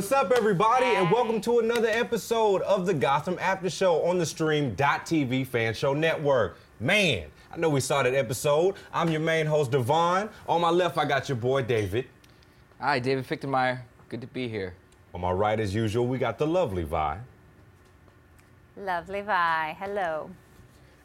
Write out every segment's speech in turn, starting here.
What's up, everybody, and welcome to another episode of the Gotham After Show on the Stream.TV Fan Show Network. Man, I know we saw that episode. I'm your main host, Devon. On my left, I got your boy, David. Hi, David Fichtenmeyer. Good to be here. On my right, as usual, we got the lovely Vi. Lovely Vi. Hello.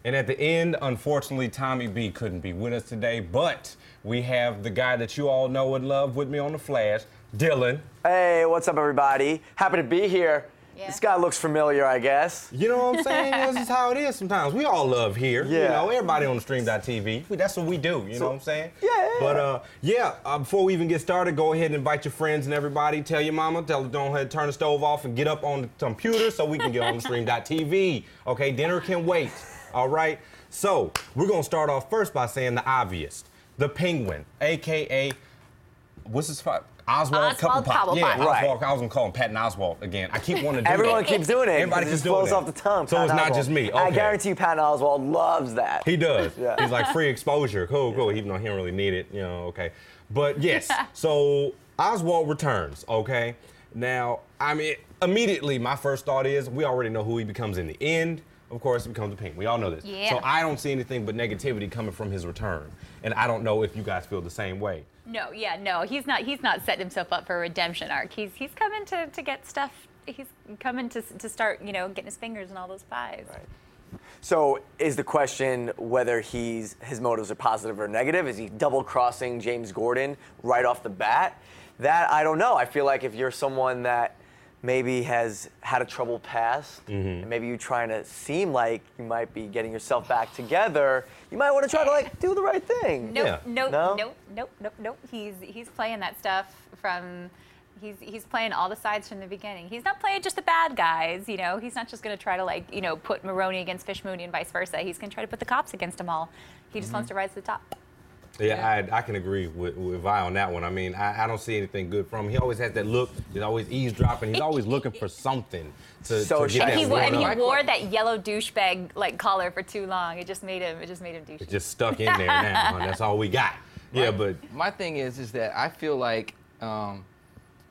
And at the end, unfortunately, Tommy B couldn't be with us today, but we have the guy that you all know and love with me on the Flash, Dylan. Hey, what's up, everybody? Happy to be here. Yeah. This guy looks familiar, I guess. You know what I'm saying? this is how it is sometimes. We all love here. You Yeah. know, everybody on the stream.tv. That's what we do. You know what I'm saying? Yeah, yeah, But yeah. uh, yeah, uh, before we even get started, go ahead and invite your friends and everybody. Tell your mama, tell her don't ahead, turn the stove off and get up on the computer so we can get on the stream.tv. Okay, dinner can wait. All right. So we're gonna start off first by saying the obvious. The Penguin, aka what's his fuck? Oswald, Oswald Cobblepot. Yeah, Cobblepot. Right. Oswald. I was gonna call him Patton Oswalt again. I keep wanting to do it. Everyone that. keeps doing it. Everybody keeps just doing flows that. off the tongue. So Patton it's not Oswalt. just me. I guarantee you, Patton Oswalt loves that. He does. Yeah. He's like free exposure. Cool, cool. Even though he don't really need it, you know. Okay. But yes. so Oswald returns. Okay. Now, I mean, immediately my first thought is we already know who he becomes in the end. Of course, he becomes a pink. We all know this. Yeah. So I don't see anything but negativity coming from his return, and I don't know if you guys feel the same way. No, yeah, no, he's not. He's not setting himself up for a redemption arc. He's he's coming to, to get stuff. He's coming to to start, you know, getting his fingers in all those pies. Right. So, is the question whether he's his motives are positive or negative? Is he double crossing James Gordon right off the bat? That I don't know. I feel like if you're someone that maybe has had a troubled past, mm-hmm. and maybe you're trying to seem like you might be getting yourself back together, you might want to try to like do the right thing. Nope, Yeah. nope, No? nope, nope, nope, nope. He's he's playing that stuff from. He's, he's playing all the sides from the beginning. He's not playing just the bad guys, you know. He's not just going to try to like, you know, put Maroni against Fish Mooney and vice versa. He's going to try to put the cops against them all. He just mm-hmm. wants to rise to the top. Yeah, I, I can agree with, with Vi on that one. I mean, I, I don't see anything good from him. He always has that look. He's always eavesdropping. He's always looking for something to, So to get shy. that And he, one and he up. wore that yellow douchebag like collar for too long. It just made him. It just made him douchey. It's just stuck in there now. and that's all we got. Yeah, but My thing is, is that I feel like, um,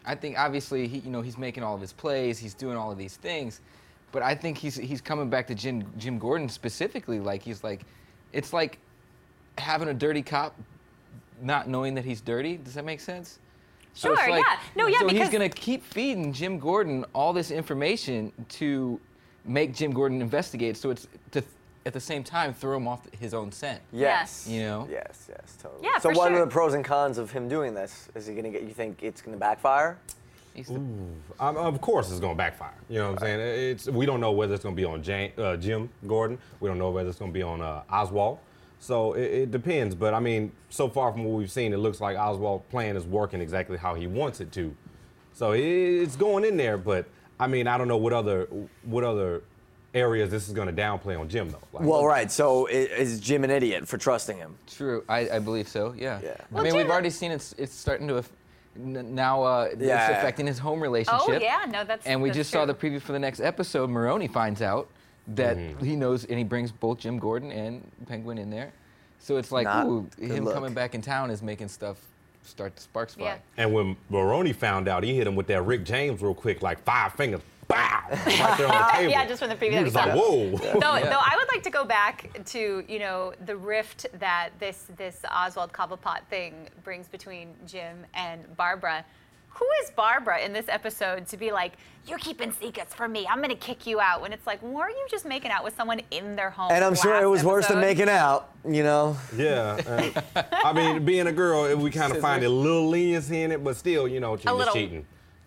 I think obviously he, you know, he's making all of his plays, he's doing all of these things, but I think he's he's coming back to Jim Jim Gordon specifically. Like he's like, it's like having a dirty cop, not knowing that he's dirty. Does that make sense? So it's Sure, yeah. No, yeah, So he's gonna keep feeding Jim Gordon all this information to make Jim Gordon investigate. So it's to at the same time throw him off his own scent. Yes. You know? Yes, yes, totally. Yeah, so for what sure. are the pros and cons of him doing this? Is he gonna get? You think it's gonna backfire? He's the- Um, of course, it's going to backfire. You know what I'm saying? It's we don't know whether it's going to be on Jan, uh, Jim Gordon. We don't know whether it's going to be on uh, Oswald. So it, it depends. But I mean, so far from what we've seen, it looks like Oswald's plan is working exactly how he wants it to. So it, it's going in there. But I mean, I don't know what other what other areas this is going to downplay on Jim though. Like, Well, right. So i- is Jim an idiot for trusting him? True, I, I believe so. Yeah. Yeah. I Well, mean, we've already seen it's it's starting to, aff- n- now uh, Yeah. it's affecting his home relationship. Oh yeah, no, that's. And we that's just saw the preview for the next episode. Maroni finds out that Mm-hmm. he knows, and he brings both Jim Gordon and Penguin in there. So it's like, Not ooh, him look. coming back in town is making stuff start to spark fly. Yeah. And when Maroni found out, he hit him with that Rick James real quick, like five fingers, bow, right there on the table. Yeah, just from the preview He that was like, saw. whoa. Though, though I would like to go back to you know the rift that this this Oswald Cobblepot thing brings between Jim and Barbara. Who is Barbara in this episode to be like, you're keeping secrets from me? I'm gonna kick you out. When it's like, weren't you just making out with someone in their home? And I'm sure it last was worse than making out. You know. Yeah. and, I mean, being a girl, we kind of find a little leniency in it, but still, you know, cheating is little- cheating.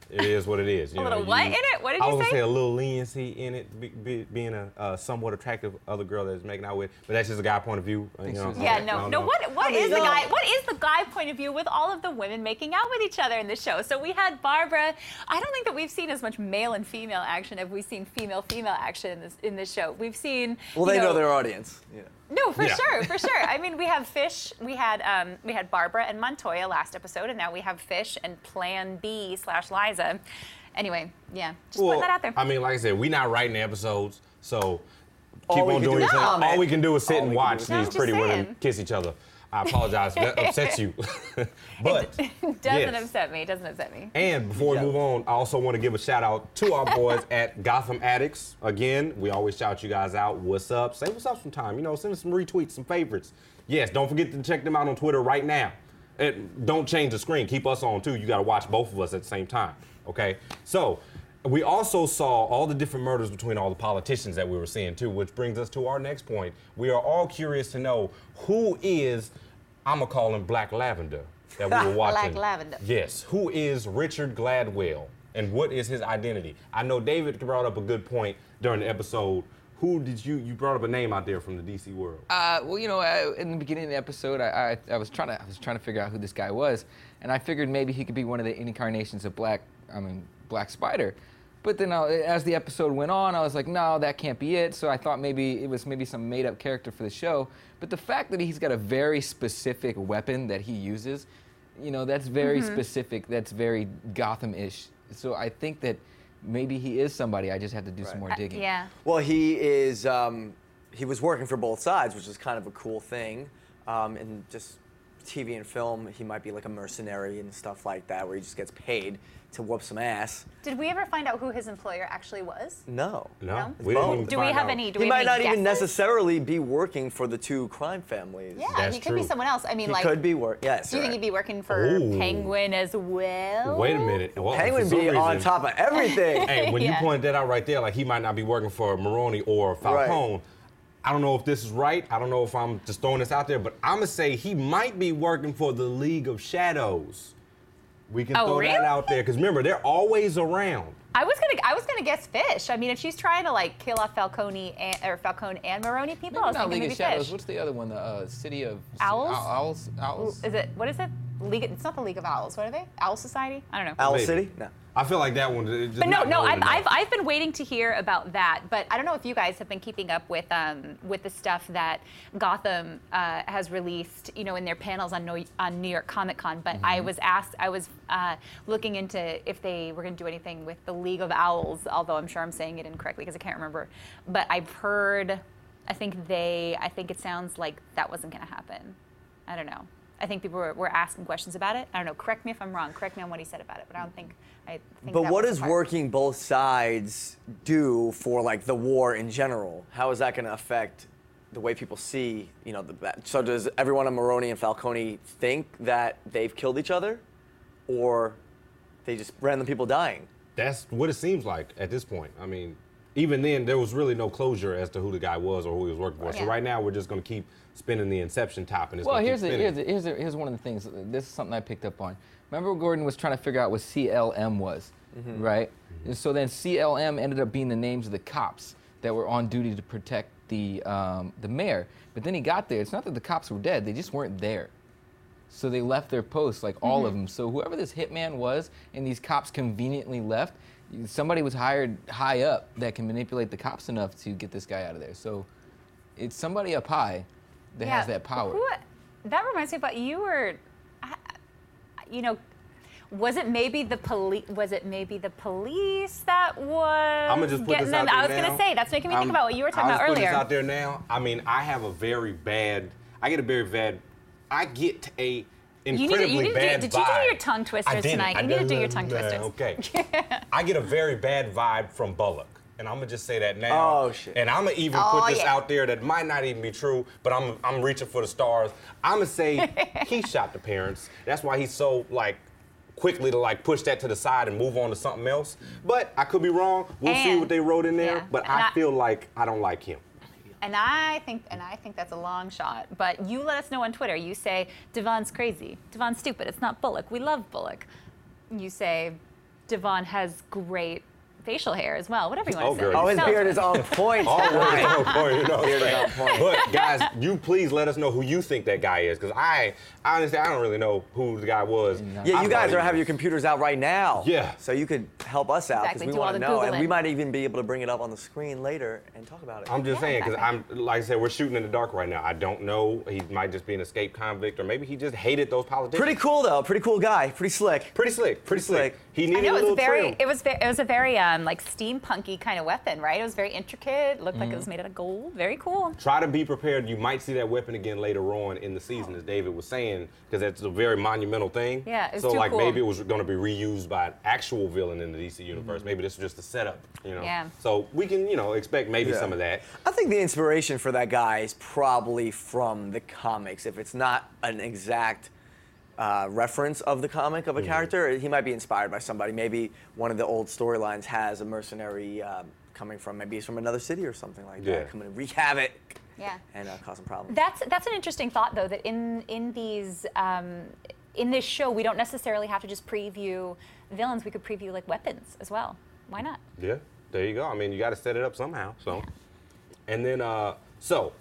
It is what it is. You A know, little what you- in it? What did I you was gonna say? say a little leniency in it, be, be, being a uh, somewhat attractive other girl that's making out with, but that's just a guy point of view. uh, You know, Think so. Yeah, I no, don't no. know. What what I mean, is the no. guy? What is the guy point of view with all of the women making out with each other in the show? So we had Barbara. I don't think that we've seen as much male and female action as we've seen female female action in this in this show. We've seen. Well, you they know their audience. Yeah. No, for Yeah. sure, for sure. I mean, we have Fish. We had um, we had Barbara and Montoya last episode, and now we have Fish and Plan B slash Liza. Anyway, yeah, just putting that out there. I mean, like I said, we're not writing the epics, so keep we on doing do your is thing. All we can do is sit All and we can do watch is No, I'm these just pretty women kiss each other. I apologize if that upsets you. but it Doesn't yes. upset me. Doesn't upset me. And before we move on, I also want to give a shout out to our boys at Gotham Addicts. Again, we always shout you guys out. What's up? Say what's up sometime. You know, send us some retweets, some favorites. Yes, don't forget to check them out on Twitter right now. And don't change the screen. Keep us on too. You got to watch both of us at the same time. Okay? So, we also saw all the different murders between all the politicians that we were seeing too, which brings us to our next point. We are all curious to know who is, I'm going to call him Black Lavender that we were watching. Black Lavender. Yes. Who is Richard Gladwell and what is his identity? I know David brought up a good point during the episode. Who did you you brought up a name out there from the DC world? Uh, well, you know, I, in the beginning of the episode, I, I, I was trying to I was trying to figure out who this guy was, and I figured maybe he could be one of the incarnations of Black, I mean, Black Spider. But then, uh, as the episode went on, I was like, no, that can't be it. So I thought maybe it was maybe some made-up character for the show. But the fact that he's got a very specific weapon that he uses, you know, that's very specific. That's very Gotham-ish. So I think that maybe he is somebody. I just have to do some Right. more Uh, digging. yeah. Well, he is. Um, he was working for both sides, which is kind of a cool thing. Um, and just TV and film, he might be like a mercenary and stuff like that, where he just gets paid to whoop some ass. Did we ever find out who his employer actually was? No. no, No? we didn't even Do we find have out. any? Do he we might have not any even guesses? necessarily be working for the two crime families. Yeah, That's he could be true. someone else. I mean, He like, could be work. Yes. do you think right. he'd be working for Ooh. Penguin as well? Wait a minute. Well, for Penguin some be on reason- top of everything. Hey, when Yeah. you pointed that out right there, like he might not be working for Maroni or Falcone. I don't know if this is right. I don't know if I'm just throwing this out there, but I'm gonna say he might be working for the League of Shadows. We can Oh, throw really? that out there because remember they're always around. I was gonna, I was gonna guess Fish. I mean, if she's trying to like kill off Falcone and, or Falcone and Maroni people, I was not League maybe of Shadows. Fish. What's the other one? The uh, City of Owls? Ow- Owls. Owls. Is it what is it? League? It's not the League of Owls. What are they? Owl Society? I don't know. Owl Maybe. City? No. I feel like that one. But no, no, I've. I've, I've been waiting to hear about that. But I don't know if you guys have been keeping up with um, with the stuff that Gotham uh, has released, you know, in their panels on, no, on New York Comic Con. But I was asked, I was uh, looking into if they were going to do anything with the League of Owls, although I'm sure I'm saying it incorrectly because I can't remember. But I've heard, I think they, I think it sounds like that wasn't going to happen. I don't know. I think people were, were asking questions about it. I don't know. Correct me if I'm wrong. Correct me on what he said about it. But I don't think. I think But that what does working both sides do for like the war in general? How is that going to affect the way people see, you know, the ba- so does everyone on Maroni and Falcone think that they've killed each other, or they just random people dying? That's what it seems like at this point. I mean, even then, there was really no closure as to who the guy was or who he was working for. So right now, we're just going to keep spinning the Inception top, and it's Well, going to here's keep the, spinning. here's, the, here's, the, here's one of the things. This is something I picked up on. Remember, Gordon was trying to figure out what CLM was, Mm-hmm. right? And so then CLM ended up being the names of the cops that were on duty to protect the um, the mayor. But then he got there. It's not that the cops were dead; they just weren't there. So they left their posts, like all of them. So whoever this hitman was, and these cops conveniently left, somebody was hired high up that can manipulate the cops enough to get this guy out of there. So it's somebody up high that has that power. Who, that reminds me about you were, you know, was it maybe the police? Was it maybe the police that was I'm gonna just put getting this them? out there I was now. gonna say that's making me think I'm- about what you were talking I'll about just put earlier. this out there now. I mean, I have a very bad. I get a very bad. I get a need to- you incredibly need to do- bad did you do your tongue twisters I didn't. tonight? I You need to do your tongue Nah, twisters. Okay. I get a very bad vibe from Bullock. And I'm gonna just say that now. Oh, shit. And I'm gonna even Oh, put this yeah. out there that might not even be true, but I'm I'm reaching for the stars. I'm gonna say he shot the parents. That's why he's so like quickly to like push that to the side and move on to something else. But I could be wrong. We'll see what they wrote in there. yeah. But I I- feel like I don't like him. And I think, and I think that's a long shot. But you let us know on Twitter. You say Devon's crazy. Devon's stupid. It's not Bullock. We love Bullock. You say Devon has great facial hair as well. Whatever you want Oh, to say. Oh, his beard is on point. Always tonight. on point, you know Beard is on point. But guys, you please let us know who you think that guy is, because I honestly I don't really know who the guy was. Yeah, Yeah, you thought guys he are having your computers out right now. Yeah. So you could help us out because Exactly, we want to the know, and we might even be able to bring it up on the screen later and talk about it. I'm just Yeah, saying, because exactly. I'm like I said, we're shooting in the dark right now. I don't know. He might just be an escaped convict, or maybe he just hated those politicians. Pretty cool though. Pretty cool guy. Pretty slick. Pretty slick. Pretty slick. slick. He I needed know a it little was very. trim. It was. ve- It was a very. Um, like steampunky kind of weapon, right? It was very intricate. Looked like it Mm-hmm. was made out of gold. Very cool. Try to be prepared. You might see that weapon again later on in the season, as David was saying, because that's a very monumental thing. Yeah, it's so too like cool. maybe it was going to be reused by an actual villain in the DC universe. Maybe this is just a setup, you know. Yeah. So we can, you know, expect maybe Yeah. some of that. I think the inspiration for that guy is probably from the comics. If it's not an exact uh, reference of the comic Mm-hmm. of a character, he might be inspired by somebody. Maybe one of the old storylines has a mercenary um, coming from, maybe he's from another city or something like Yeah. that, coming to wreak havoc Yeah. and uh, cause some problems. That's that's an interesting thought, though. That in in these um, in this show, we don't necessarily have to just preview villains. We could preview like weapons as well. Why not? Yeah, there you go. I mean, you got to set it up somehow. So, and then, uh, so,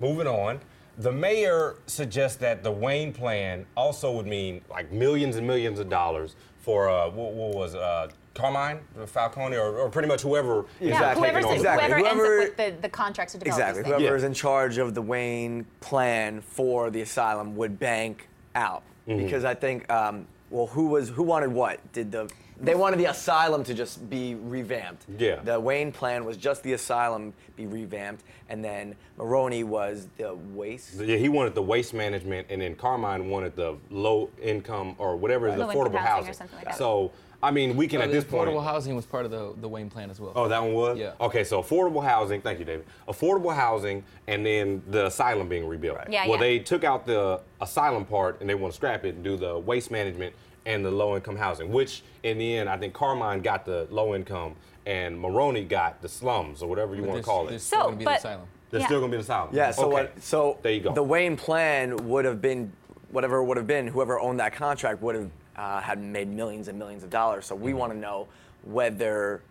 moving on, the mayor suggests that the Wayne plan also would mean like millions and millions of dollars for uh, what, what was uh, Carmine Falcone or, or pretty much whoever is Yeah, taking whoever's, on Exactly. whoever, Whoever- ends up with the, the contracts to develop Exactly. these things. Whoever is Yeah. in charge of the Wayne plan for the asylum would bank out Mm-hmm. because I think, um, well, who was who wanted what? Did the they wanted the asylum to just be revamped? Yeah. The Wayne plan was just the asylum be revamped, and then Maroni was the waste. Yeah, he wanted the waste management, and then Carmine wanted the low income or whatever is Low income affordable housing or housing. something like that. So, I mean, we can Uh, at the this point. affordable housing was part of the, the Wayne plan as well. Oh, that one was? Yeah. Okay, so affordable housing, thank you, David. Affordable housing and then the asylum being rebuilt. Right. Yeah, well, yeah. they took out the asylum part and they want to scrap it and do the waste management and the low income housing, which in the end, I think Carmine got the low income and Maroni got the slums or whatever you want to there's- call There's it. still So, going to be but- the asylum. There's Yeah. still going to be the asylum. Yeah. So okay. what? So there you go. The Wayne plan would have been whatever it would have been. Whoever owned that contract would have uh, had made millions and millions of dollars. So we Mm-hmm. want to know whether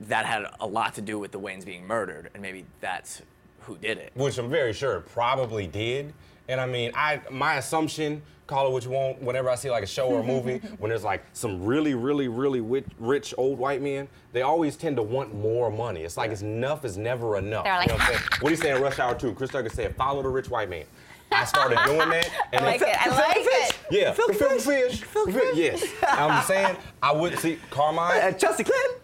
that had a lot to do with the Waynes being murdered, and maybe that's who did it. which I'm very sure it probably did. And I mean, I my assumption, call it what you want. Whenever I see like a show or a movie, when there's like some really, really, really rich, rich old white men, they always tend to want more money. It's like it's enough is never enough. They're like, you know what I'm saying? What do you say in Rush Hour 2? Chris Tucker said, "Follow the rich white man." I started doing that, and I like then- it. I like it. Yeah, Phil Phil Fish. Fish. Phil Phil- Yes, I'm saying I would see Carmine. Uh, Chelsea Clinton.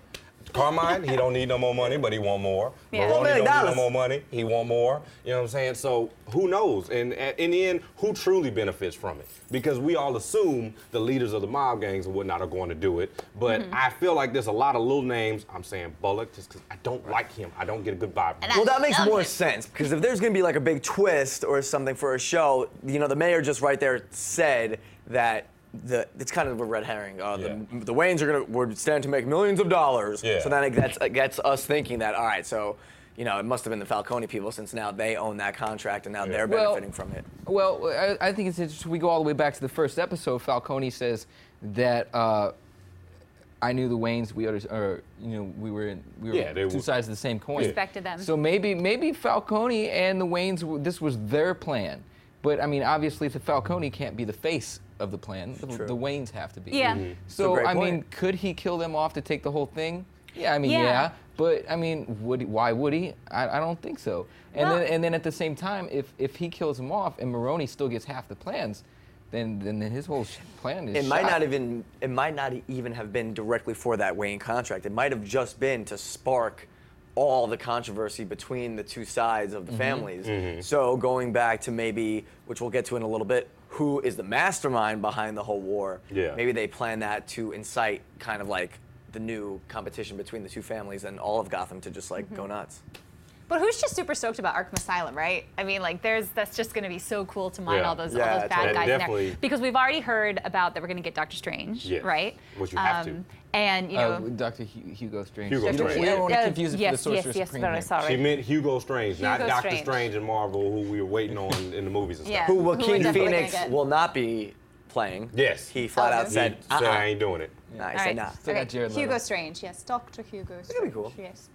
Carmine, he don't need no more money, but he want more. Yeah. Maroni don't need no more money, he want more. You know what I'm saying? So who knows? And at- in the end, who truly benefits from it? Because we all assume the leaders of the mob gangs and whatnot are going to do it. But Mm-hmm. I feel like there's a lot of little names. I'm saying Bullock just because I don't like him. I don't get a good vibe. from him. Well, that makes more it. sense because if there's going to be like a big twist or something for a show, you know, the mayor just right there said that the it's kind of a red herring. Uh, Yeah. the, the Waynes are going to we're stand to make millions of dollars. Yeah. So then it gets, it gets us thinking that all right, so you know, it must have been the Falcone people since now they own that contract and now they're Well- benefiting from it. Well, I, I think it's interesting. We go all the way back to the first episode. Falcone says that uh, I knew the Waynes. We, under, or, you know, we were in, we were Yeah, two were- sides of the same coin. Respected them. So maybe maybe Falcone and the Waynes. This was their plan. But I mean, obviously, the Falcone can't be the face of the plan. The, True. the Waynes have to be. Yeah. Mm-hmm. Mhm. So great I mean, could he kill them off to take the whole thing? Yeah, I mean, Yeah. yeah. But I mean, would he, why would he? I, I don't think so. And Well- then and then at the same time, if if he kills him off and Maroni still gets half the plans, then then his whole plan is. It might shot. not even it might not even have been directly for that Wayne contract. It might have just been to spark all the controversy between the two sides of the mm-hmm. families. Mm-hmm. So going back to maybe, which we'll get to in a little bit, who is the mastermind behind the whole war? Yeah. Maybe they plan that to incite kind of like the new competition between the two families and all of Gotham to just like go mm-hmm. nuts. But who's just super stoked about Arkham Asylum, right? I mean, like, there's that's just going to be so cool to mine Yeah. all those Yeah, all those bad totally. guys in there because we've already heard about that we're going to get Doctor Strange, Yes, right? Um, which you have to. And you know, Uh, Dr. Hu- Hugo Strange. Hugo Strange. We don't want to confuse it yes, for the Sorcerer yes, yes, Supreme. but I name. saw She it. meant Hugo Strange, not Hugo Doctor Strange. Strange and Marvel, who we were waiting on in the movies and stuff. Yeah. Who Who we're Joaquin definitely Phoenix will not be playing. Yes. He flat Oh, out said, He said uh-uh. I ain't doing it. Nah, he all said right. nah. Still okay. Hugo Strange, yes, Doctor Hugo Strange. gonna be cool. Yes.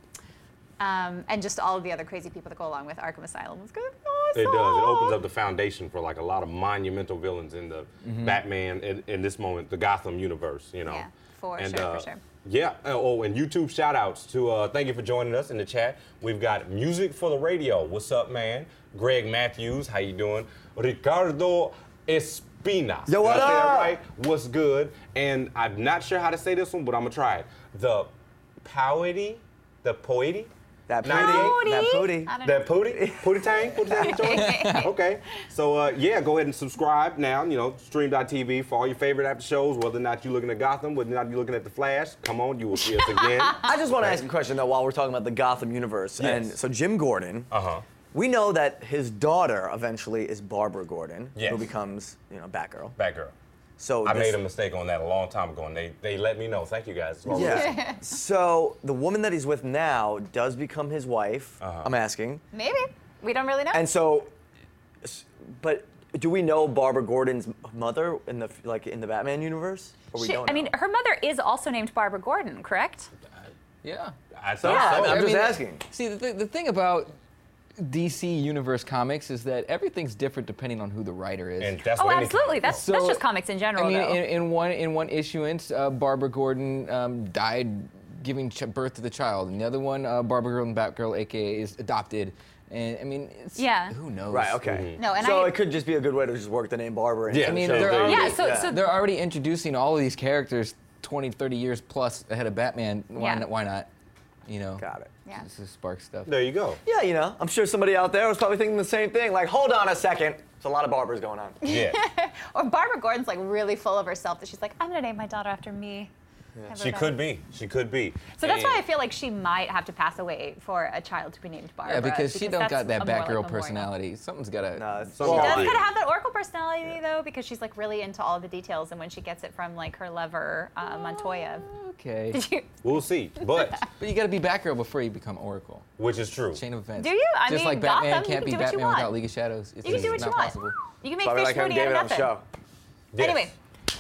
Um, and just all of the other crazy people that go along with Arkham Asylum. It's good. It does. It opens up the foundation for like a lot of monumental villains in the Mm-hmm. Batman in, in this moment, the Gotham universe. You know. Yeah, for and, sure, uh, for sure. Yeah. Oh, and YouTube shout outs to uh, thank you for joining us in the chat. We've got music for the radio. What's up, man? Greg Matthews, how you doing? Ricardo Espina. Yo, what Did that up? right? What's good? And I'm not sure how to say this one, but I'm gonna try it. The Powity, the Poety, That pooty. That Pooty? pooty. I don't that Pooty, Pooty Tang, Pooty Tang? Okay, so uh, yeah, go ahead and subscribe now. You know, stream.tv for all your favorite after shows. Whether or not you're looking at Gotham, whether or not you're looking at The Flash, come on, you will see us again. I just want to ask a question though while we're talking about the Gotham universe. And so Jim Gordon, Uh huh. we know that his daughter eventually is Barbara Gordon, Yes. who becomes, you know, Batgirl. Batgirl. So I this- made a mistake on that a long time ago, and they, they let me know. Thank you guys. That's what. Yeah. so the woman that he's with now does become his wife. Uh-huh. I'm asking. Maybe. We don't really know. And so, but do we know Barbara Gordon's mother in the like in the Batman universe? Or we She- don't I mean, her mother is also named Barbara Gordon, correct? Yeah. I So, thought yeah, so. I'm, I'm just mean, asking. See, the, th- the thing about DC Universe comics is that everything's different depending on who the writer is. and that's Oh, absolutely. That's that's just comics in general, I mean, in, in one in one issuance, uh, Barbara Gordon um, died giving ch- birth to the child. And the other one, uh, Barbara Gordon Batgirl, aka, is adopted. And I mean, it's, Yeah. who knows? Right. Okay. No, and so I- it could just be a good way to just work the name Barbara. into Yeah, I mean, show. they're already, yeah, so, yeah. so they're already introducing all of these characters 20, 30 years plus ahead of Batman. Why, Yeah. not, why not? You know, Got it. Yeah. This is spark stuff. There you go. Yeah, you know, I'm sure somebody out there was probably thinking the same thing. Like, hold on a second. There's a lot of barbers going on. Yeah. or Barbara Gordon's like really full of herself that she's like, I'm gonna name my daughter after me. Never She know. could be. She could be. So that's why I feel like she might have to pass away for a child to be named Barbara. Yeah, because she don't got that a more like Batgirl personality. Something's got to. No, it's- She does I- kind of have that Oracle personality though, because she's like really into all the details, and when she gets it from like her lover uh, Montoya. Okay. You? We'll see. But But you got to be Batgirl before you become Oracle. which is true. Chain of events. Do you? I Just mean, like Batman Gotham, you can't can be do what you Batman want. without League of Shadows. It's You can do just what you not want. possible. You can make Probably Fish like having out of nothing. show. Yes. Anyway,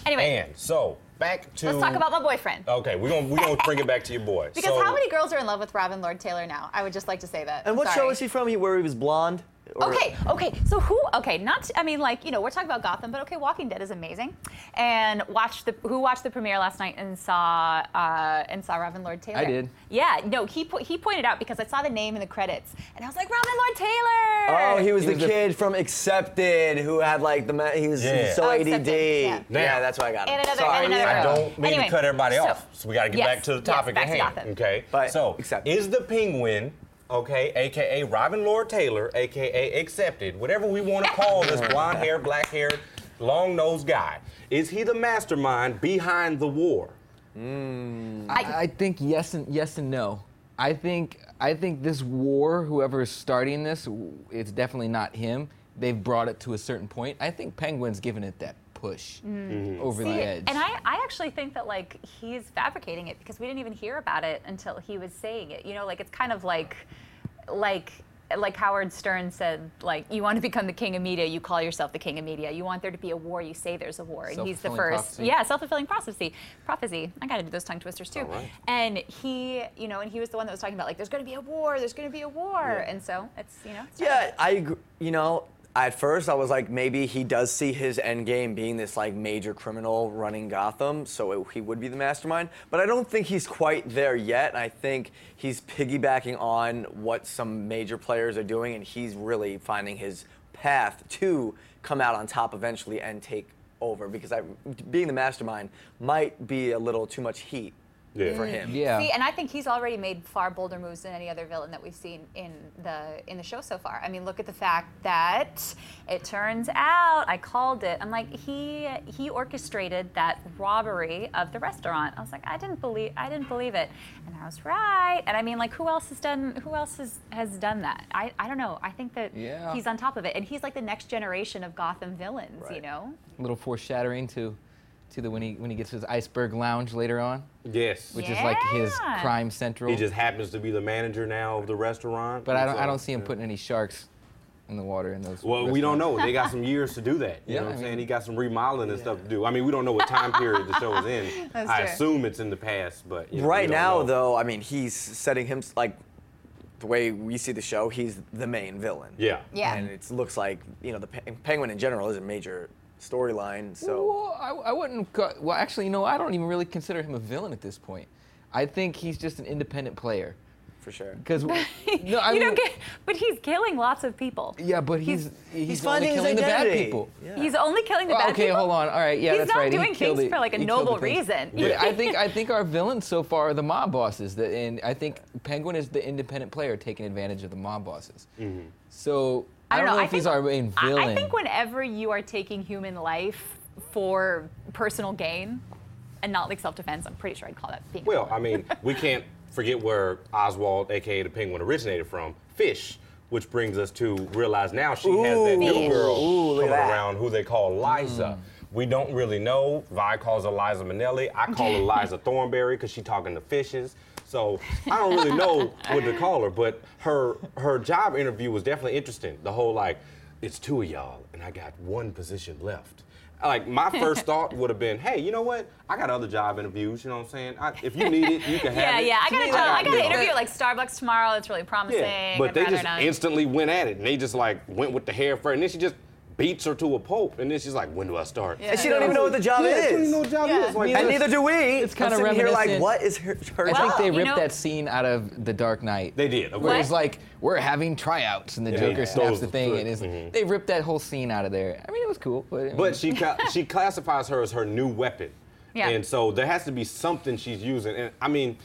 anyway, And so back to. let's talk about my boyfriend. Okay, we're gonna we're gonna bring it back to your boy. Because so, how many girls are in love with Robin Lord Taylor now? I would just like to say that. And what Sorry. show is he from? He where he was blonde? Or- Okay, okay. So who? Okay, not. I mean, like you know, we're talking about Gotham, but okay, Walking Dead is amazing. And watched the who watched the premiere last night and saw uh, and saw Robin Lord Taylor. I did. Yeah. No, he po- he pointed out because I saw the name in the credits and I was like Robin Lord Taylor. Oh, he was He the was the- kid from Accepted who had like the ma- he was Yeah. so Oh, ADD. Yeah. Yeah, that's why I got him. And another- Sorry. and another- I don't mean Anyway, to cut everybody so- off, so we got to get Yes, back to the topic back at hand. Gotham. Okay. But so accept. is the Penguin, okay, aka Robin Lord Taylor, aka accepted, whatever we want to call this blonde-haired, black-haired, long-nosed guy, is he the mastermind behind the war? Hmm. I, I think yes and yes and no. I think I think this war, whoever is starting this, it's definitely not him. They've brought it to a certain point. I think Penguin's given it that push mm-hmm. over See, the edge. And I, I actually think that like he's fabricating it because we didn't even hear about it until he was saying it. You know, like it's kind of like, like, like Howard Stern said, like you want to become the king of media, you call yourself the king of media. You want there to be a war, you say there's a war, and he's the first. prophecy. Yeah, self-fulfilling prophecy. Prophecy. I got to do those tongue twisters too. All right. And he, you know, and he was the one that was talking about like there's going to be a war, there's going to be a war, and so it's you know. it's Yeah, I agree. You know, at first I was like, maybe he does see his end game being this like major criminal running Gotham, so it, he would be the mastermind. But I don't think he's quite there yet. I think he's piggybacking on what some major players are doing, and he's really finding his path to come out on top eventually and take over. Because I, being the mastermind might be a little too much heat Yeah. for him. yeah. See, and I think he's already made far bolder moves than any other villain that we've seen in the in the show so far. I mean, look at the fact that it turns out I called it. I'm like he he orchestrated that robbery of the restaurant. I was like, I didn't believe I didn't believe it, and I was right. And I mean, like, who else has done who else has has done that? I I don't know. I think that Yeah. he's on top of it, and he's like the next generation of Gotham villains. You know. a little foreshadowing to to the when he when he gets his iceberg lounge later on, Yes. which is like his crime central. He just happens to be the manager now of the restaurant. but I don't I don't see him yeah. putting any sharks in the water in those. Well, we don't know. They got some years to do that. You Yeah, know what I I'm saying? He got some remodeling and stuff to do. I mean, we don't know what time period the show is in. That's I true. assume it's in the past, but you know, Right now, know. though, I mean, he's setting him like the way we see the show. He's the main villain. Yeah. Yeah. And it looks like you know the Pe- Penguin in general is a major storyline. So Well, I, I wouldn't. Go, well, actually, you know, I don't even really consider him a villain at this point. I think he's just an independent player. for sure. Because no, I you mean, don't get, but he's killing lots of people. yeah, but he's he's, He's only finding killing the bad people. Yeah. He's only killing the Well, bad okay, people. Okay, hold on. All right, yeah, He's that's not right. doing he killed things it. for, like, a noble reason. But I think I think our villains so far are the mob bosses, that, and I think Penguin is the independent player taking advantage of the mob bosses. Mm-hmm. So I, don't know, if he's our main I- villain. I think whenever you are taking human life for personal gain and not like self-defense, I'm pretty sure I'd call that being. a Well. I mean, we can't forget where Oswald, aka the Penguin, originated from. Fish, which brings us to realize now she has that new girl Ooh, look at coming that. around who they call Liza. Mm. We don't really know. Vi calls her Liza Minnelli. I call her Liza Thornberry because she's talking to fishes. So I don't really know what to call her, but her her job interview was definitely interesting. The whole like, it's two of y'all, and I got one position left. Like my first thought would have been, hey, you know what? I got other job interviews. You know what I'm saying? I, if you need it, you can have yeah, it. yeah. Yeah. I got a I job. I got an interview at like Starbucks tomorrow. It's really promising. Yeah, but I'd they just not. instantly went at it, and they just like went with the hair first, and then she just beats her to a pulp, and then she's like, "When do I start?" Yeah. And she don't even know what the job yeah, is. she don't even know what job Yeah. it is. Like, and neither do we. it's I'm kinda sitting here like, reminiscent- what is her, her I Well, think they you ripped know- that scene out of The Dark Knight. they did. Where Okay. it's like we're having tryouts, and the Yeah, Joker yeah. snaps Those the thing, good. and it's, Mhm. they ripped that whole scene out of there. I mean, it was cool, but I mean, But she ca- she classifies her as her new weapon. Yeah. And so there has to be something she's using. And I mean,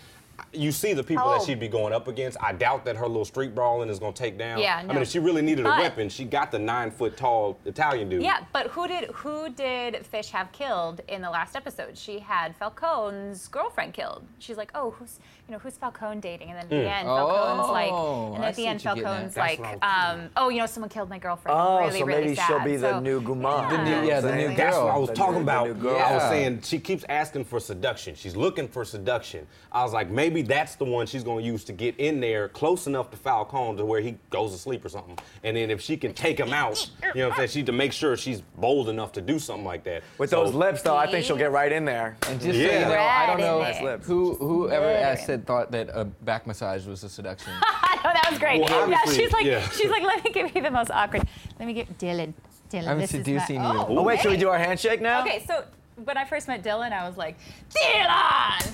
you see the people How that she'd be going up against. I doubt that her little street brawling is going to take down. Yeah, I mean, if she really needed a weapon, she got the nine foot tall Italian dude. Yeah, but who did who did Fish have killed in the last episode? She had Falcone's girlfriend killed. She's like, oh, who's you know who's Falcone dating? And then at the end, Falcone's Oh, like, and I at the end, what you're getting Falcone's like, That's what I was um, oh, you know, someone killed my girlfriend. Oh, really, so maybe sad. she'll be the So- new Guma. The new- yeah, the new That's what I was The talking new- about. the new girl. I was saying she keeps asking for seduction. She's looking for seduction. I was like, maybe that's the one she's going to use to get in there close enough to Falcone to where he goes to sleep or something. And then if she can take him out, you know what I'm saying? She to make sure she's bold enough to do something like that. With So- those lips, though, I think she'll get right in there. And just so Yeah. you know, I don't know lips. who whoever Red asked said thought that a back massage was a seduction. I know that was great. Well, yeah, she's like, yeah. she's like, let me give you the most awkward. Let me give Dylan. Dylan, I'm this seducing is my, you. Oh, Oh, wait, should we do our handshake now? Okay, so when I first met Dylan, I was like, Dylan,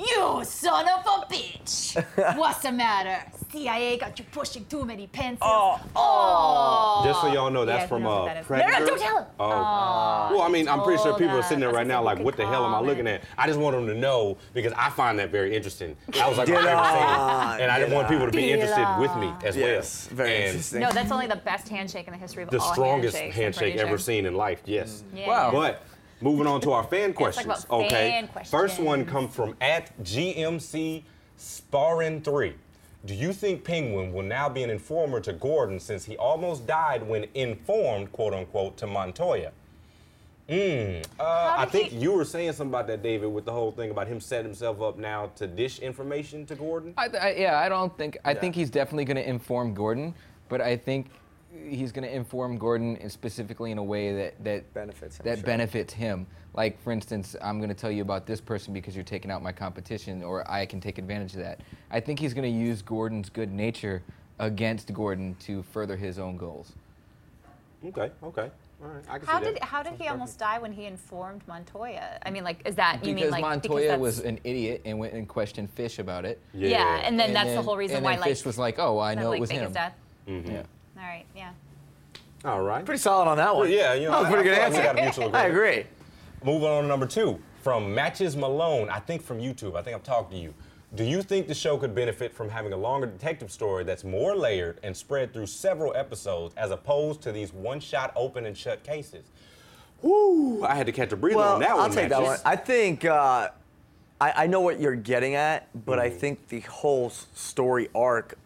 you son of a bitch. What's the matter? CIA got you pushing too many pencils. Oh. Oh. Just so y'all know, that's Yeah, from knows what uh, that is. Predator. No, no, don't tell him. Oh. Aw, well, I mean, I'm pretty sure told people are sitting there right now like, what the hell am I looking at? I just want them to know because I find that very interesting. I was like, Get I've never seen. And I didn't want people to be on. interested with me as well. Yes, very and interesting. No, that's only the best handshake in the history of The all strongest handshakes. I'm handshake ever seen in life, yes. Yeah, Wow. But moving on to our fan talk questions. about okay. fan First one questions. comes from at GMC Sparrin 3. Do you think Penguin will now be an informer to Gordon since he almost died when informed, quote unquote, to Montoya? Mm, uh, I think he- you were saying something about that, David, with the whole thing about him setting himself up now to dish information to Gordon. I, I, yeah, I don't think. I Yeah. think he's definitely going to inform Gordon, but I think he's going to inform Gordon in- specifically in a way that that Benefits him, That sure. benefits him. Like for instance, I'm going to tell you about this person because you're taking out my competition, or I can take advantage of that. I think he's going to use Gordon's good nature against Gordon to further his own goals. Okay, okay. All right, I can How did that. how did Sounds he perfect. almost die when he informed Montoya? I mean, like, is that you because mean like Montoya because was an idiot and went and questioned Fish about it. yeah. and then that's the whole reason and why then like Fish was like, "Oh, I that, know like, it was fake him." death. Mm-hmm. Yeah. All right, yeah. All right. Pretty solid on that Well, one. yeah, you know, that was a I- pretty good I feel like we answer. got a mutual I agree. Moving on to number two from Matches Malone, I think from YouTube. I think I'm talking to you. Do you think the show could benefit from having a longer detective story that's more layered and spread through several episodes as opposed to these one shot open and shut cases? Whoo! I had to catch a breather Well, on that one. I'll one. take that one. I think uh, I, I know what you're getting at, but Mm-hmm. I think the whole story arc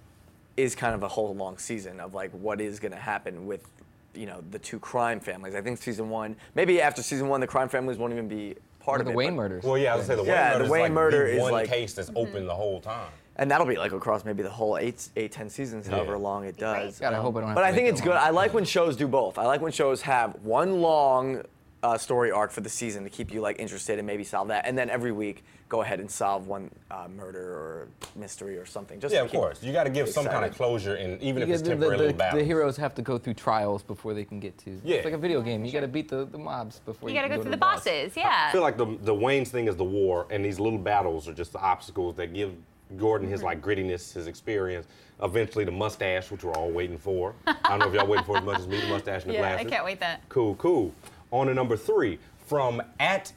is kind of a whole long season of like what is going to happen with you know the two crime families. I think season one, maybe after season one, the crime families won't even be part Or of the it. Wayne murders. Well, yeah, I was gonna say the Yeah, Wayne the murder Wayne is like murder the is one like- case that's open mm-hmm. the whole time. and that'll be like across maybe the whole eight, eight, ten seasons, however Yeah. long it does. God, I hope I don't have But to I think it's good. long. I like when shows do both. I like when shows have one long uh, story arc for the season to keep you like interested and maybe solve that, and then every week go ahead and solve one uh, murder or mystery or something. Just Yeah, of course. You got to give some kind of closure, and even if Because it's the, the, temporary the, battle. the heroes have to go through trials before they can get to. Yeah. It's like a video game. You got to beat the, the mobs before You you, gotta go through to the boss. bosses, yeah. I feel like the the Wayne's thing is the war, and these little battles are just the obstacles that give Gordon, his like grittiness, his experience. Eventually, the mustache, which we're all waiting for. I don't know if y'all waiting for as much as me, the mustache and the Yeah, I can't wait that. Cool, cool. On to number three, from at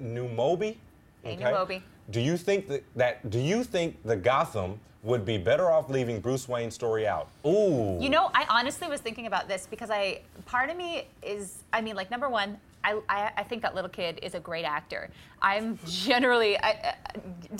Numobi. Hey, Numobi. Do you think that, that do you think the Gotham would be better off leaving Bruce Wayne's story out? Ooh. You know, I honestly was thinking about this because I, part of me is, I mean, like number one, I, I, I think that little kid is a great actor. I'm generally, I,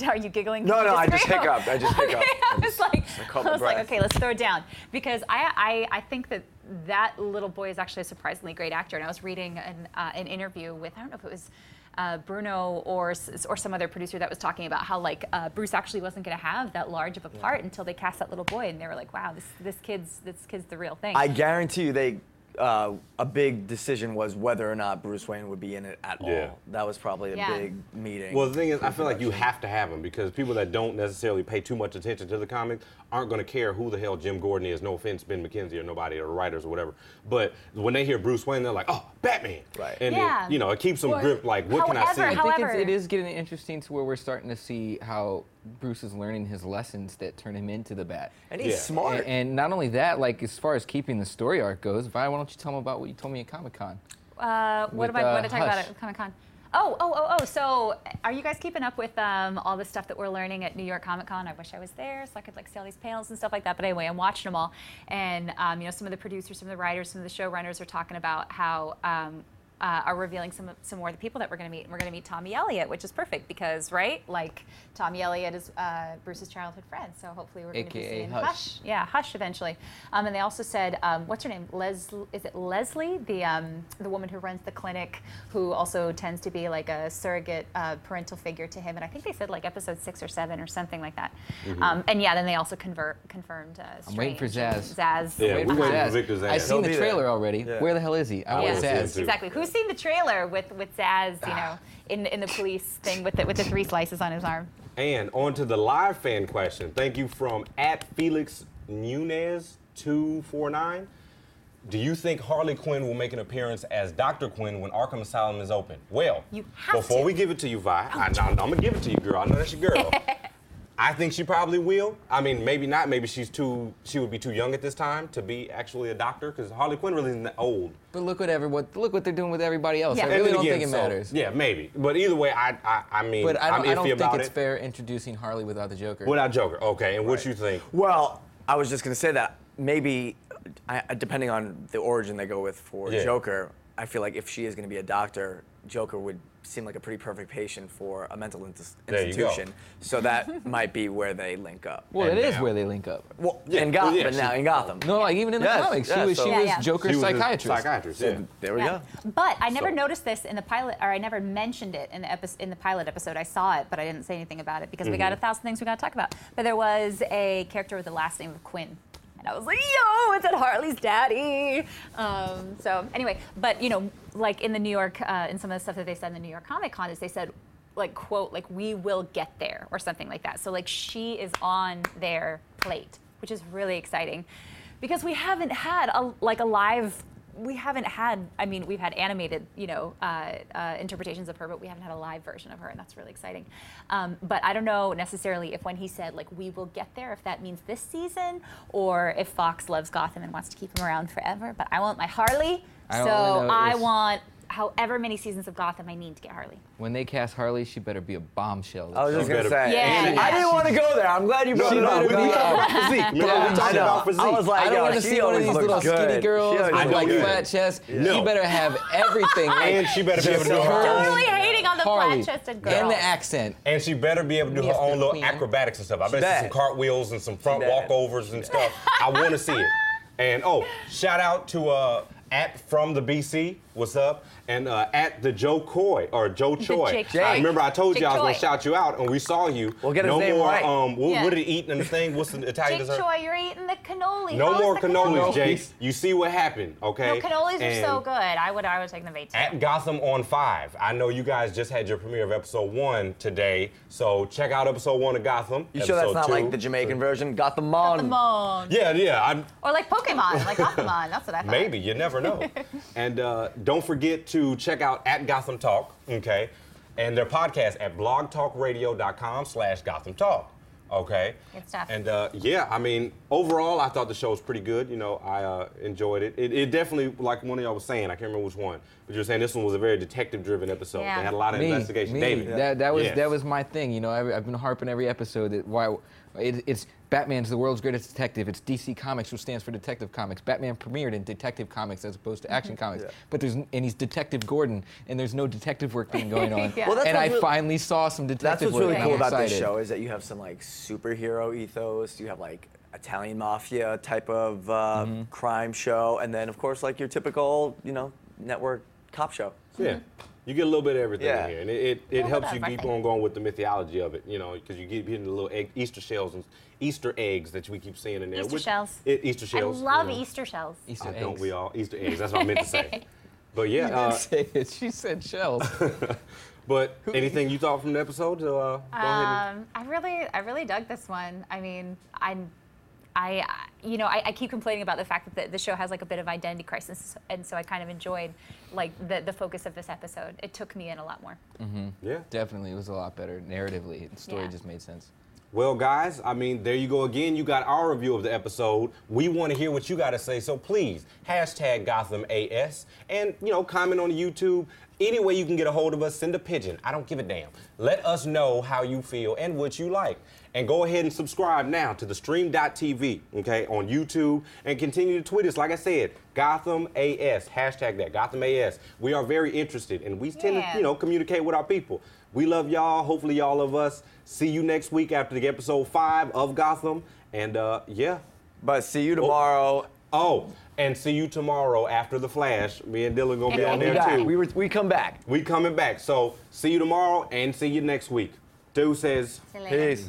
uh, are you giggling? No, you no, I just disagree? hiccuped. I just hiccuped. Okay, I I was just- like, I caught I my was like, okay, let's throw it down because I, I, I think that that little boy is actually a surprisingly great actor. And I was reading an, uh, an interview with, I don't know if it was. Uh, Bruno or or some other producer that was talking about how like uh, Bruce actually wasn't going to have that large of a part until they cast that little boy and they were like wow this this kid's this kid's the real thing. I guarantee you, they uh, a big decision was whether or not Bruce Wayne would be in it at Yeah. all. That was probably a Yeah. big meeting. Well, the thing is, I feel like you have to have him because people that don't necessarily pay too much attention to the comics aren't going to care who the hell Jim Gordon is. No offense, Ben McKenzie or nobody or writers or whatever. But when they hear Bruce Wayne, they're like, "Oh, Batman!" Right. And Yeah. it, you know, it keeps them Well, gripped. Like, what can I see? I think However- it's, it is getting interesting to where we're starting to see how Bruce is learning his lessons that turn him into the Bat. and he's yeah. smart. And, and not only that, like as far as keeping the story arc goes, Vi, why don't you tell them about what you told me at Comic Con? Uh, what with, am I? What uh, did I talk about Hush. at Comic Con? Oh, oh, oh, oh. So, are you guys keeping up with um, all the stuff that we're learning at New York Comic Con? I wish I was there so I could like see all these panels and stuff like that. But anyway, I'm watching them all, and um, you know, some of the producers, some of the writers, some of the showrunners are talking about how. Um, uh, are revealing some some more of the people that we're going to meet. And we're going to meet Tommy Elliott, which is perfect because, right? Like Tommy Elliott is uh, Bruce's childhood friend, so hopefully we're going to be AKA seeing Hush. Hush. Yeah, Hush eventually. Um, and they also said, um, what's her name? Les, is it Leslie, the um, the woman who runs the clinic, who also tends to be like a surrogate uh, parental figure to him. And I think they said like episode six or seven or something like that. Um, and yeah, then they also convert confirmed. Uh, I'm waiting for Strange and Zsasz. Zsasz. Yeah, Wait we for waiting for Zsasz. Victor Zsasz. I've seen He'll the trailer there. already. Yeah. Where the hell is he? I Yeah. want Yeah. Zsasz. Exactly. Who's seen the trailer with with Zsasz? You know, ah. in in the police thing with the, with the three slices on his arm. And on to the live fan question. Thank you from at Felix Nunez two four nine. Do you think Harley Quinn will make an appearance as Dr. Quinn when Arkham Asylum is open? Well, before to. we give it to you, Vi, I, am gonna give it to you, girl. I know that's your girl. I think she probably will. I mean, maybe not. Maybe she's too. She would be too young at this time to be actually a doctor because Harley Quinn really isn't that old. But look what everyone. look what they're doing with everybody else. Yeah. I really then don't again, think it so- matters. Yeah, maybe. But either way, I I, I mean, But I don't, I iffy don't think it's it. fair introducing Harley without the Joker. Without Joker, okay. And what you think? Well, I was just going to say that maybe, I, depending on the origin they go with for Yeah. Joker, I feel like if she is going to be a doctor, Joker would seem like a pretty perfect patient for a mental ins- There you go. institution. So that might be where they link up. well, And it is now- where they link up. Well, Yeah, in Gotham, well, yeah, but now in Gotham. No, like even in the Yes, comics, yeah, she was so- she was yeah. Joker's She was a psychiatrist. Psychiatrist, So yeah. there we Yeah. go. But I never So- noticed this in the pilot, or I never mentioned it in the epi- in the pilot episode. I saw it, but I didn't say anything about it because we Mm-hmm. got a thousand things we got to talk about. But there was a character with the last name of Quinn. And I was like, yo, it's at Harley's daddy. Um, so anyway, but you know, like in the New York, uh, in some of the stuff that they said in the New York Comic Con is they said, like quote, like we will get there or something like that. So like she is on their plate, which is really exciting, because we haven't had a like a live we haven't had i mean we've had animated you know uh, uh, interpretations of her but we haven't had a live version of her and that's really exciting. Um, but i don't know necessarily if when he said like we will get there if that means this season or if fox loves gotham and wants to keep him around forever but i want my harley I so i want however many seasons of gotham i need to get harley When they cast Harley, she better be a bombshell. I was just going to say. Yeah, yeah. I didn't want to go there. I'm glad you brought No, it up. we we talking about physique. Remember, Yeah, we I know. about physique. I was like, I don't want to see one of these little good. skinny girls with I like good. flat chest. No. She better have everything. like, and she better be able to do her own. totally hating on the flat-chested girl and the accent. And she better be able to do her own little acrobatics and stuff. I bet bad. some cartwheels and some front walkovers and stuff. I want to see it. And oh, shout out to uh, at from the BC. What's up? And uh, at the Joe Coy or Joe Choi. I remember I told you I was gonna shout you out, and we saw you. We'll get his no name more. right. Um, what, Yeah. what did he eat in the thing? What's the Italian Jake dessert? Choi, you're eating the cannoli. No How's more the cannolis, cannoli? Jake. You see what happened, okay? No, cannolis are so good. I would, I would take them eight too. at Gotham on 5. I know you guys just had your premiere of episode 1 today, so check out episode 1 of Gotham. You sure that's not two. like the Jamaican version? Got them on. Come on. Yeah, yeah, I'm, Or like Pokemon, like Pokemon. That's what I thought. maybe, you never know. and uh, don't forget to check out at Gotham Talk, okay? And their podcast at blogtalkradio.com slash Gotham Talk. Okay. Good stuff. And uh, yeah, I mean, overall, I thought the show was pretty good. You know, I uh, enjoyed it. it. It definitely, like one of y'all was saying, I can't remember which one, but you were saying this one was a very detective-driven episode. Yeah. They had a lot of me, investigation. me. David. That, that was Yes. that was my thing. You know, I, I've been harping every episode that why it, it's Batman's the world's greatest detective. It's DC Comics, which stands for Detective Comics. Batman premiered in Detective Comics as opposed to Action Comics. Yeah. But there's and he's Detective Gordon, and there's no detective work being going on. Yeah. Well, that's and I what's finally saw some That's detective what's work. really and cool I'm about this show is that you have some like superhero ethos. You have like Italian mafia type of uh, Mm-hmm. crime show, and then of course like your typical you know network cop show. Yeah. You get a little bit of everything Yeah. in here, and it, it, it helps you keep on going with the mythology of it, you know, because you keep getting the little egg, Easter shells and Easter eggs that we keep seeing in there. Easter which- shells. It, Easter I love you know. Easter shells. Easter I eggs. don't we all Easter eggs? That's what I meant to say. But yeah, I uh, didn't say it. She said shells. but anything you thought from the episode? So, uh, go ahead. And, Um, I really, I really dug this one. I mean, I, I, you know, I, I keep complaining about the fact that the, the show has like a bit of identity crisis, and so I kind of enjoyed like the the focus of this episode. It took me in a lot more. Mm-hmm. yeah. Definitely, it was a lot better narratively. The story Yeah. just made sense. Well, guys, I mean, there you go again. You got our review of the episode. We want to hear what you got to say, so please hashtag Gotham AS and you know comment on the YouTube. Any way you can get a hold of us, send a pigeon. I don't give a damn. Let us know how you feel and what you like. And go ahead and subscribe now to the stream.tv, okay, on YouTube and continue to tweet us. Like I said, Gotham AS, hashtag that, Gotham AS. We are very interested and we tend Yeah. to, you know, communicate with our people. We love y'all. Hopefully, y'all love us. See you next week after the episode five of Gotham. And uh, yeah. But see you tomorrow. Oh, and see you tomorrow after the Flash. Me and Dylan gonna be on there too. We, were, we come back. we coming back. So see you tomorrow and see you next week. Deuces. See. Peace.